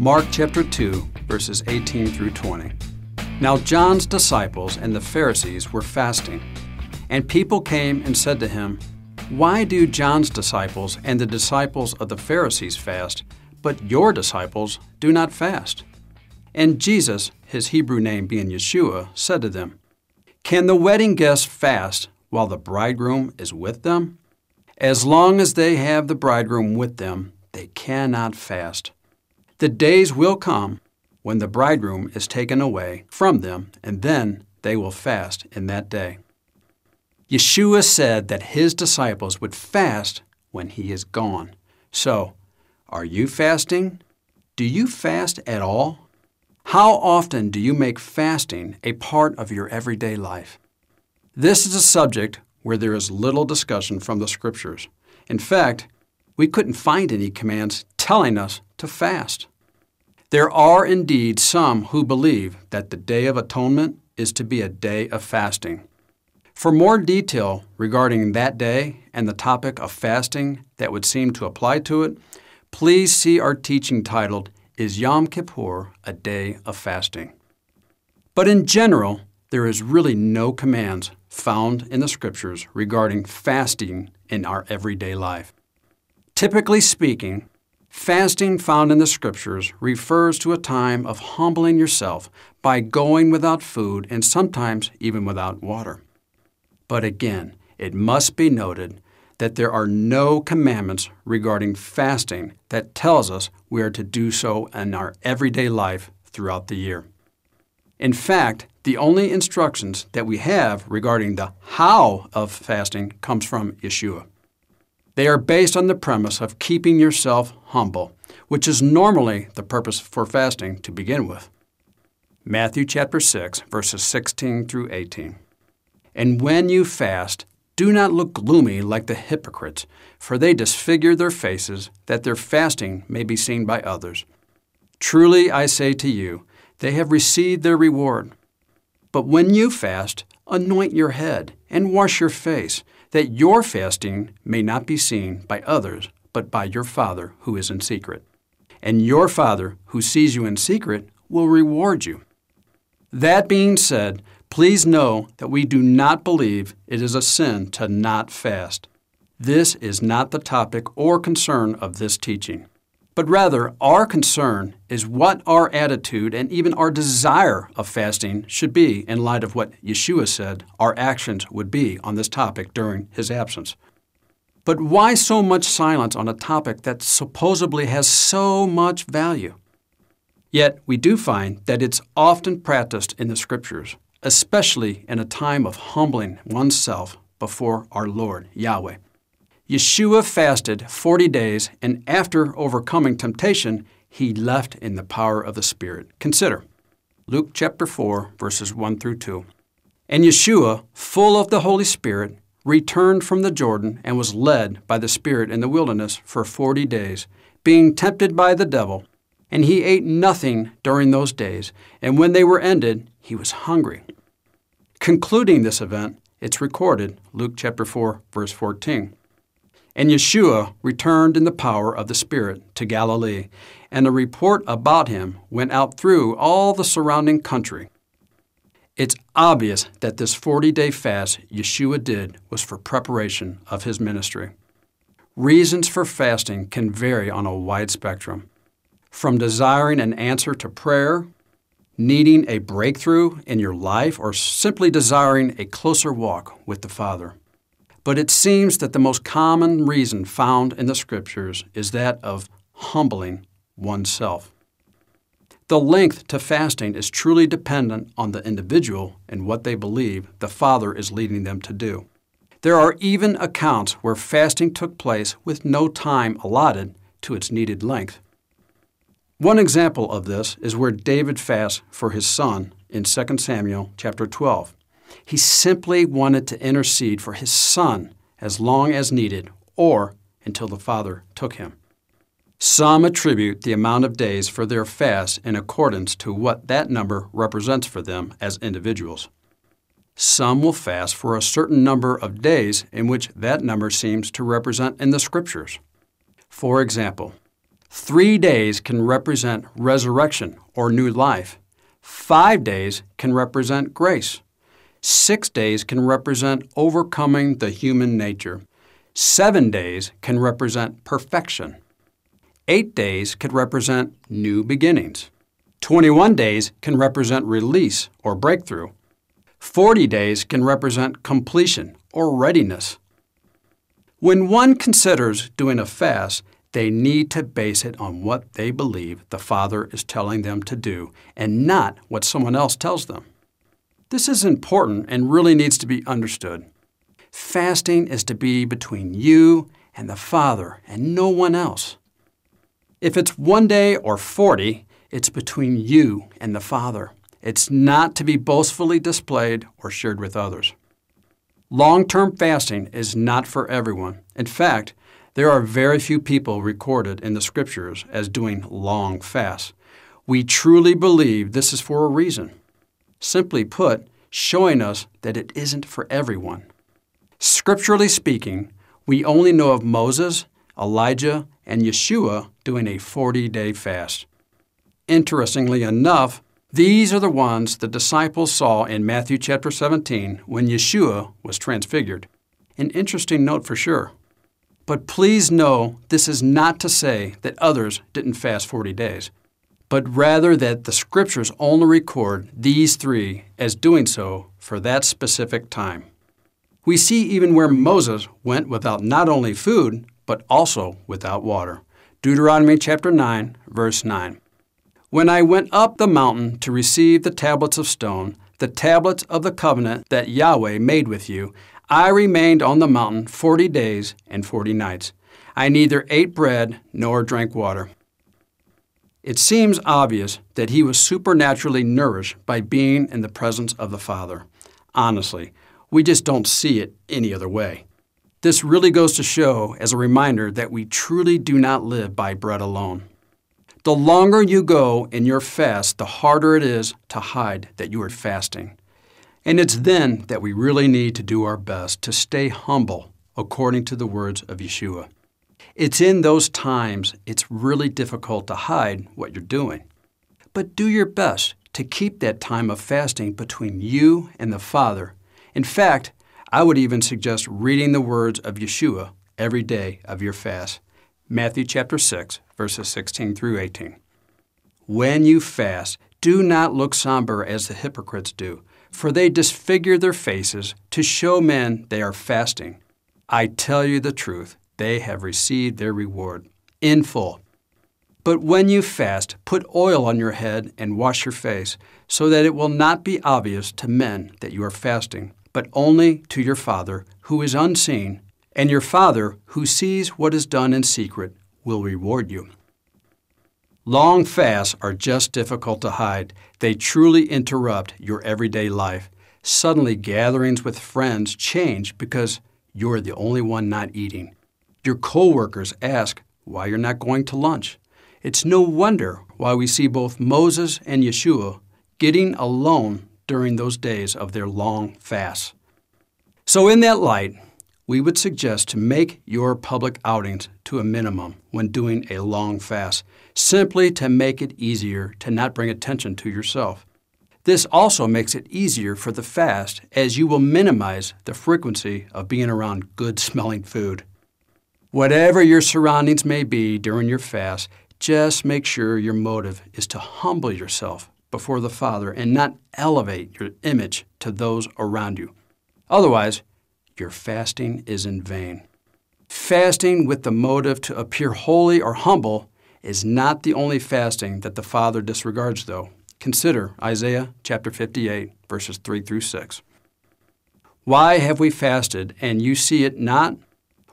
Mark chapter 2, verses 18 through 20. Now John's disciples and the Pharisees were fasting, and people came and said to him, Why do John's disciples and the disciples of the Pharisees fast, but your disciples do not fast? And Jesus, his Hebrew name being Yeshua, said to them, Can the wedding guests fast while the bridegroom is with them? As long as they have the bridegroom with them, they cannot fast. The days will come when the bridegroom is taken away from them, and then they will fast in that day. Yeshua said that his disciples would fast when he is gone. So, are you fasting? Do you fast at all? How often do you make fasting a part of your everyday life? This is a subject where there is little discussion from the Scriptures. In fact, we couldn't find any commands telling us to fast. There are indeed some who believe that the Day of Atonement is to be a day of fasting. For more detail regarding that day and the topic of fasting that would seem to apply to it, please see our teaching titled, Is Yom Kippur a Day of Fasting? But in general, there is really no commands found in the Scriptures regarding fasting in our everyday life. Typically speaking, fasting found in the Scriptures refers to a time of humbling yourself by going without food and sometimes even without water. But again, it must be noted that there are no commandments regarding fasting that tells us we are to do so in our everyday life throughout the year. In fact, the only instructions that we have regarding the how of fasting comes from Yeshua. They are based on the premise of keeping yourself humble, which is normally the purpose for fasting to begin with. Matthew chapter 6, verses 16 through 18. And when you fast, do not look gloomy like the hypocrites, for they disfigure their faces, that their fasting may be seen by others. Truly I say to you, they have received their reward. But when you fast, anoint your head and wash your face that your fasting may not be seen by others, but by your Father who is in secret. And your Father who sees you in secret will reward you. That being said, please know that we do not believe it is a sin to not fast. This is not the topic or concern of this teaching but rather our concern is what our attitude and even our desire of fasting should be in light of what Yeshua said our actions would be on this topic during his absence. But why so much silence on a topic that supposedly has so much value? Yet we do find that it's often practiced in the Scriptures, especially in a time of humbling oneself before our Lord, Yahweh. Yeshua fasted 40 days, and after overcoming temptation, he left in the power of the Spirit. Consider Luke chapter 4, verses 1 through 2. And Yeshua, full of the Holy Spirit, returned from the Jordan and was led by the Spirit in the wilderness for 40 days, being tempted by the devil. And he ate nothing during those days, and when they were ended, he was hungry. Concluding this event, it's recorded, Luke chapter 4, verse 14. And Yeshua returned in the power of the Spirit to Galilee, and a report about him went out through all the surrounding country. It's obvious that this 40 day fast Yeshua did was for preparation of his ministry. Reasons for fasting can vary on a wide spectrum, from desiring an answer to prayer, needing a breakthrough in your life, or simply desiring a closer walk with the Father. But it seems that the most common reason found in the Scriptures is that of humbling oneself. The length to fasting is truly dependent on the individual and what they believe the Father is leading them to do. There are even accounts where fasting took place with no time allotted to its needed length. One example of this is where David fasts for his son in 2 Samuel chapter 12. He simply wanted to intercede for his son as long as needed or until the father took him. Some attribute the amount of days for their fast in accordance to what that number represents for them as individuals. Some will fast for a certain number of days in which that number seems to represent in the Scriptures. For example, three days can represent resurrection or new life, five days can represent grace, six days can represent overcoming the human nature, seven days can represent perfection. Eight days could represent new beginnings. 21 days can represent release or breakthrough. 40 days can represent completion or readiness. When one considers doing a fast, they need to base it on what they believe the Father is telling them to do and not what someone else tells them. This is important and really needs to be understood. Fasting is to be between you and the Father and no one else. If it's one day or 40, it's between you and the Father. It's not to be boastfully displayed or shared with others. Long term fasting is not for everyone. In fact, there are very few people recorded in the Scriptures as doing long fasts. We truly believe this is for a reason. Simply put, showing us that it isn't for everyone. Scripturally speaking, we only know of Moses, Elijah, and Yeshua doing a 40 day fast. Interestingly enough, these are the ones the disciples saw in Matthew chapter 17 when Yeshua was transfigured. An interesting note for sure. But please know this is not to say that others didn't fast 40 days, but rather that the scriptures only record these three as doing so for that specific time. We see even where Moses went without not only food, but also without water. Deuteronomy chapter 9, verse 9. When I went up the mountain to receive the tablets of stone, the tablets of the covenant that Yahweh made with you, I remained on the mountain forty days and forty nights. I neither ate bread nor drank water. It seems obvious that he was supernaturally nourished by being in the presence of the Father. Honestly, we just don't see it any other way. This really goes to show as a reminder that we truly do not live by bread alone. The longer you go in your fast, the harder it is to hide that you are fasting. And it's then that we really need to do our best to stay humble according to the words of Yeshua. It's in those times it's really difficult to hide what you're doing. But do your best to keep that time of fasting between you and the Father. In fact, I would even suggest reading the words of Yeshua every day of your fast. Matthew chapter 6, verses 16 through 18. When you fast, do not look somber as the hypocrites do, for they disfigure their faces to show men they are fasting. I tell you the truth, they have received their reward in full. But when you fast, put oil on your head and wash your face, so that it will not be obvious to men that you are fasting but only to your Father who is unseen, and your Father who sees what is done in secret will reward you. Long fasts are just difficult to hide. They truly interrupt your everyday life. Suddenly, gatherings with friends change because you're the only one not eating. Your coworkers ask why you're not going to lunch. It's no wonder why we see both Moses and Yeshua getting alone during those days of their long fasts. So, in that light, we would suggest to make your public outings to a minimum when doing a long fast, simply to make it easier to not bring attention to yourself. This also makes it easier for the fast as you will minimize the frequency of being around good smelling food. Whatever your surroundings may be during your fast, just make sure your motive is to humble yourself before the Father and not elevate your image to those around you. Otherwise, your fasting is in vain. Fasting with the motive to appear holy or humble is not the only fasting that the Father disregards, though. Consider Isaiah chapter 58, verses 3 through 6. Why have we fasted, and you see it not?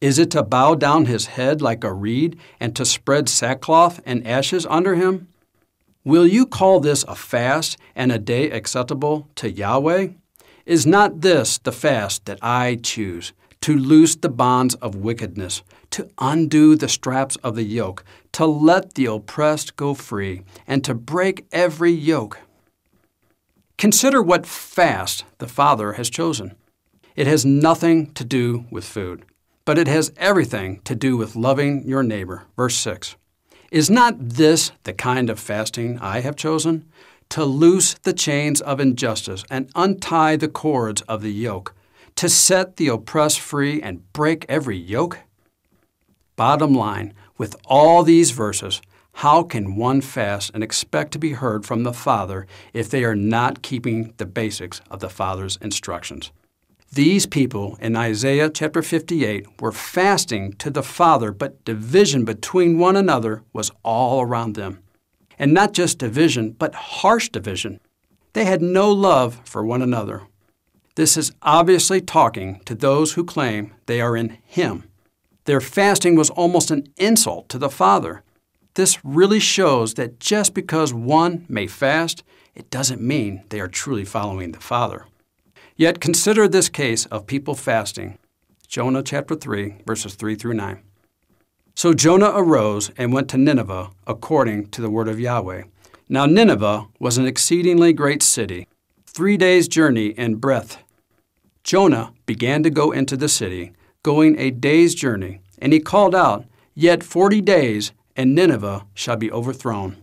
Is it to bow down his head like a reed, and to spread sackcloth and ashes under him? Will you call this a fast and a day acceptable to Yahweh? Is not this the fast that I choose, to loose the bonds of wickedness, to undo the straps of the yoke, to let the oppressed go free, and to break every yoke? Consider what fast the Father has chosen. It has nothing to do with food, but it has everything to do with loving your neighbor. Verse 6. Is not this the kind of fasting I have chosen? To loose the chains of injustice and untie the cords of the yoke, to set the oppressed free and break every yoke? Bottom line, with all these verses, how can one fast and expect to be heard from the Father if they are not keeping the basics of the Father's instructions? These people in Isaiah chapter 58 were fasting to the Father, but division between one another was all around them. And not just division, but harsh division. They had no love for one another. This is obviously talking to those who claim they are in Him. Their fasting was almost an insult to the Father. This really shows that just because one may fast, it doesn't mean they are truly following the Father. Yet consider this case of people fasting. Jonah chapter 3, verses 3 through 9. So Jonah arose and went to Nineveh according to the word of Yahweh. Now Nineveh was an exceedingly great city, three days' journey in breadth. Jonah began to go into the city, going a day's journey, and he called out, Yet forty days, and Nineveh shall be overthrown.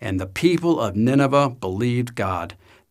And the people of Nineveh believed God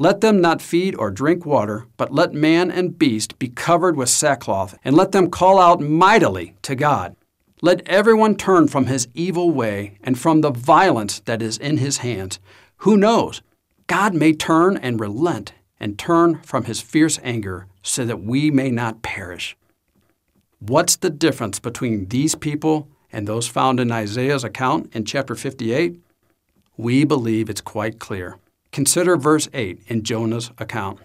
let them not feed or drink water, but let man and beast be covered with sackcloth, and let them call out mightily to God. Let everyone turn from his evil way and from the violence that is in his hands. Who knows? God may turn and relent and turn from his fierce anger so that we may not perish. What's the difference between these people and those found in Isaiah's account in chapter 58? We believe it's quite clear. Consider verse 8 in Jonah's account.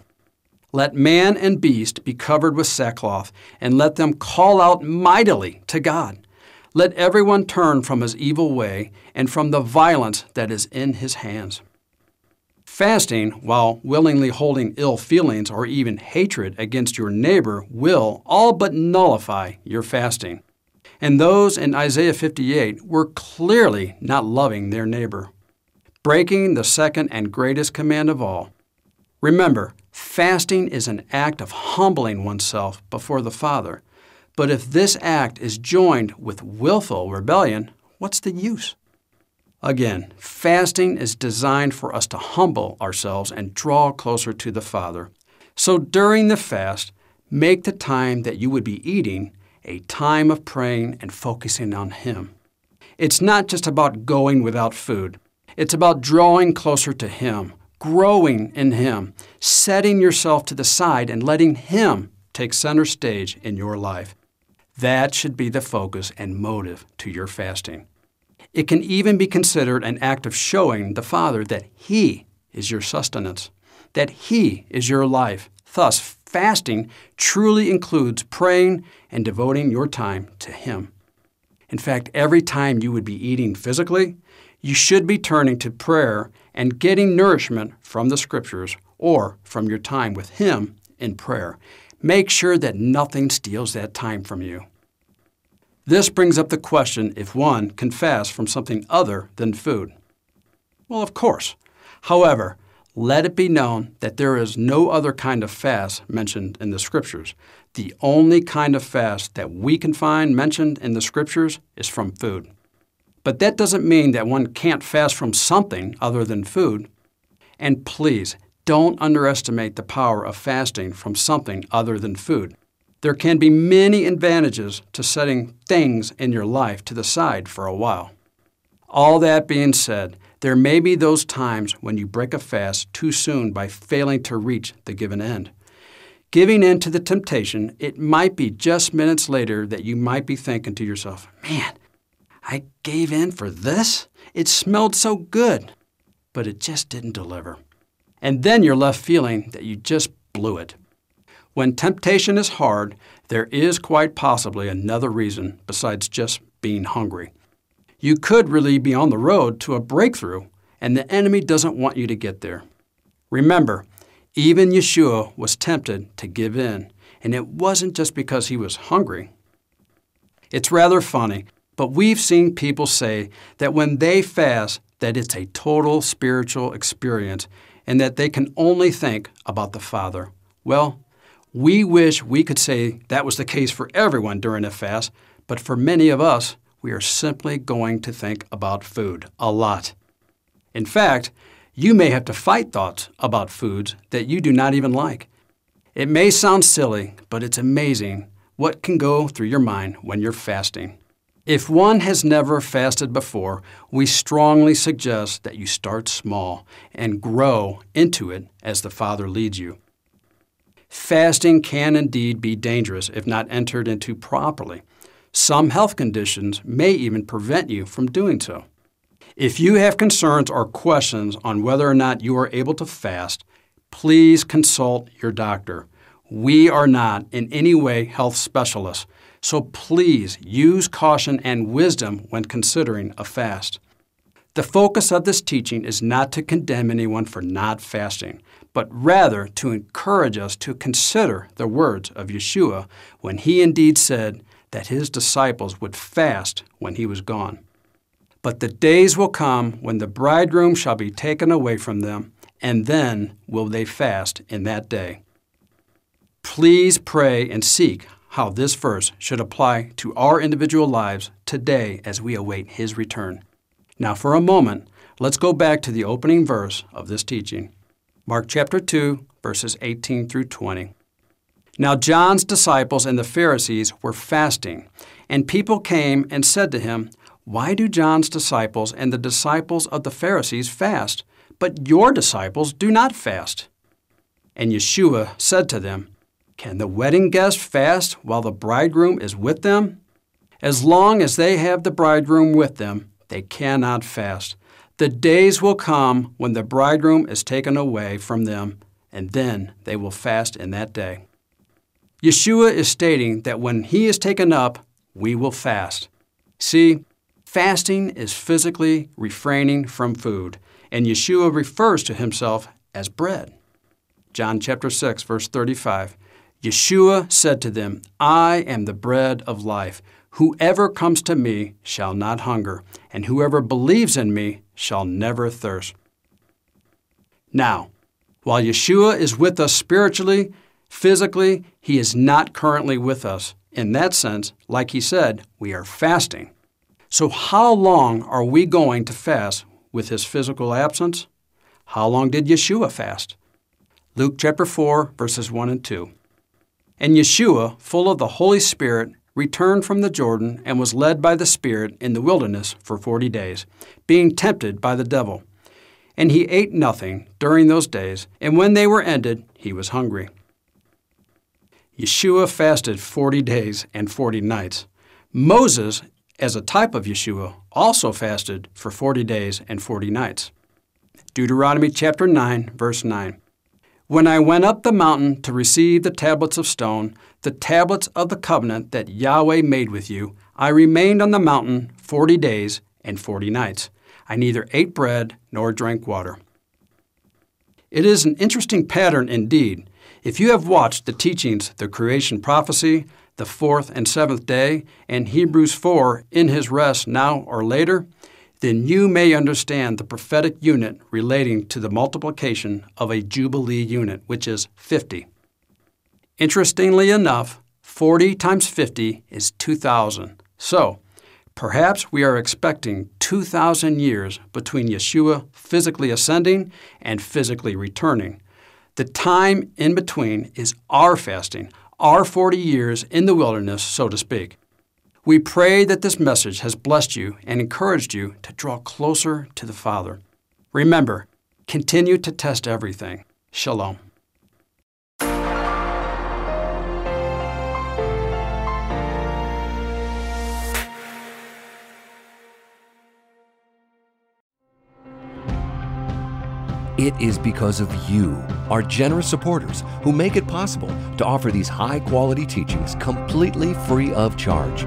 Let man and beast be covered with sackcloth, and let them call out mightily to God. Let everyone turn from his evil way and from the violence that is in his hands. Fasting, while willingly holding ill feelings or even hatred against your neighbor, will all but nullify your fasting. And those in Isaiah 58 were clearly not loving their neighbor breaking the second and greatest command of all. Remember, fasting is an act of humbling oneself before the Father. But if this act is joined with willful rebellion, what's the use? Again, fasting is designed for us to humble ourselves and draw closer to the Father. So during the fast, make the time that you would be eating a time of praying and focusing on Him. It's not just about going without food. It's about drawing closer to Him, growing in Him, setting yourself to the side and letting Him take center stage in your life. That should be the focus and motive to your fasting. It can even be considered an act of showing the Father that He is your sustenance, that He is your life. Thus, fasting truly includes praying and devoting your time to Him. In fact, every time you would be eating physically, you should be turning to prayer and getting nourishment from the Scriptures or from your time with Him in prayer. Make sure that nothing steals that time from you. This brings up the question if one can fast from something other than food. Well, of course. However, let it be known that there is no other kind of fast mentioned in the Scriptures. The only kind of fast that we can find mentioned in the Scriptures is from food. But that doesn't mean that one can't fast from something other than food. And please, don't underestimate the power of fasting from something other than food. There can be many advantages to setting things in your life to the side for a while. All that being said, there may be those times when you break a fast too soon by failing to reach the given end. Giving in to the temptation, it might be just minutes later that you might be thinking to yourself, man, I gave in for this? It smelled so good, but it just didn't deliver. And then you're left feeling that you just blew it. When temptation is hard, there is quite possibly another reason besides just being hungry. You could really be on the road to a breakthrough, and the enemy doesn't want you to get there. Remember, even Yeshua was tempted to give in, and it wasn't just because he was hungry. It's rather funny, but we've seen people say that when they fast, that it's a total spiritual experience and that they can only think about the Father. Well, we wish we could say that was the case for everyone during a fast, but for many of us, we are simply going to think about food a lot. In fact, you may have to fight thoughts about foods that you do not even like. It may sound silly, but it's amazing what can go through your mind when you're fasting. If one has never fasted before, we strongly suggest that you start small and grow into it as the Father leads you. Fasting can indeed be dangerous if not entered into properly. Some health conditions may even prevent you from doing so. If you have concerns or questions on whether or not you are able to fast, please consult your doctor. We are not in any way health specialists, so please use caution and wisdom when considering a fast. The focus of this teaching is not to condemn anyone for not fasting, but rather to encourage us to consider the words of Yeshua when he indeed said, that his disciples would fast when he was gone. But the days will come when the bridegroom shall be taken away from them, and then will they fast in that day. Please pray and seek how this verse should apply to our individual lives today as we await his return. Now, for a moment, let's go back to the opening verse of this teaching Mark chapter 2, verses 18 through 20. Now John's disciples and the Pharisees were fasting, and people came and said to him, Why do John's disciples and the disciples of the Pharisees fast, but your disciples do not fast? And Yeshua said to them, Can the wedding guests fast while the bridegroom is with them? As long as they have the bridegroom with them, they cannot fast. The days will come when the bridegroom is taken away from them, and then they will fast in that day. Yeshua is stating that when he is taken up, we will fast. See, fasting is physically refraining from food, and Yeshua refers to himself as bread. John chapter 6 verse 35. Yeshua said to them, I am the bread of life. Whoever comes to me shall not hunger, and whoever believes in me shall never thirst. Now, while Yeshua is with us spiritually, Physically, he is not currently with us. In that sense, like he said, we are fasting. So, how long are we going to fast with his physical absence? How long did Yeshua fast? Luke chapter 4, verses 1 and 2. And Yeshua, full of the Holy Spirit, returned from the Jordan and was led by the Spirit in the wilderness for forty days, being tempted by the devil. And he ate nothing during those days, and when they were ended, he was hungry. Yeshua fasted 40 days and 40 nights. Moses, as a type of Yeshua, also fasted for 40 days and 40 nights. Deuteronomy chapter 9, verse 9. When I went up the mountain to receive the tablets of stone, the tablets of the covenant that Yahweh made with you, I remained on the mountain 40 days and 40 nights. I neither ate bread nor drank water. It is an interesting pattern indeed if you have watched the teachings, the creation prophecy, the fourth and seventh day, and Hebrews 4, in his rest now or later, then you may understand the prophetic unit relating to the multiplication of a Jubilee unit, which is 50. Interestingly enough, 40 times 50 is 2,000. So, perhaps we are expecting 2,000 years between Yeshua physically ascending and physically returning. The time in between is our fasting, our 40 years in the wilderness, so to speak. We pray that this message has blessed you and encouraged you to draw closer to the Father. Remember, continue to test everything. Shalom. It is because of you, our generous supporters, who make it possible to offer these high quality teachings completely free of charge.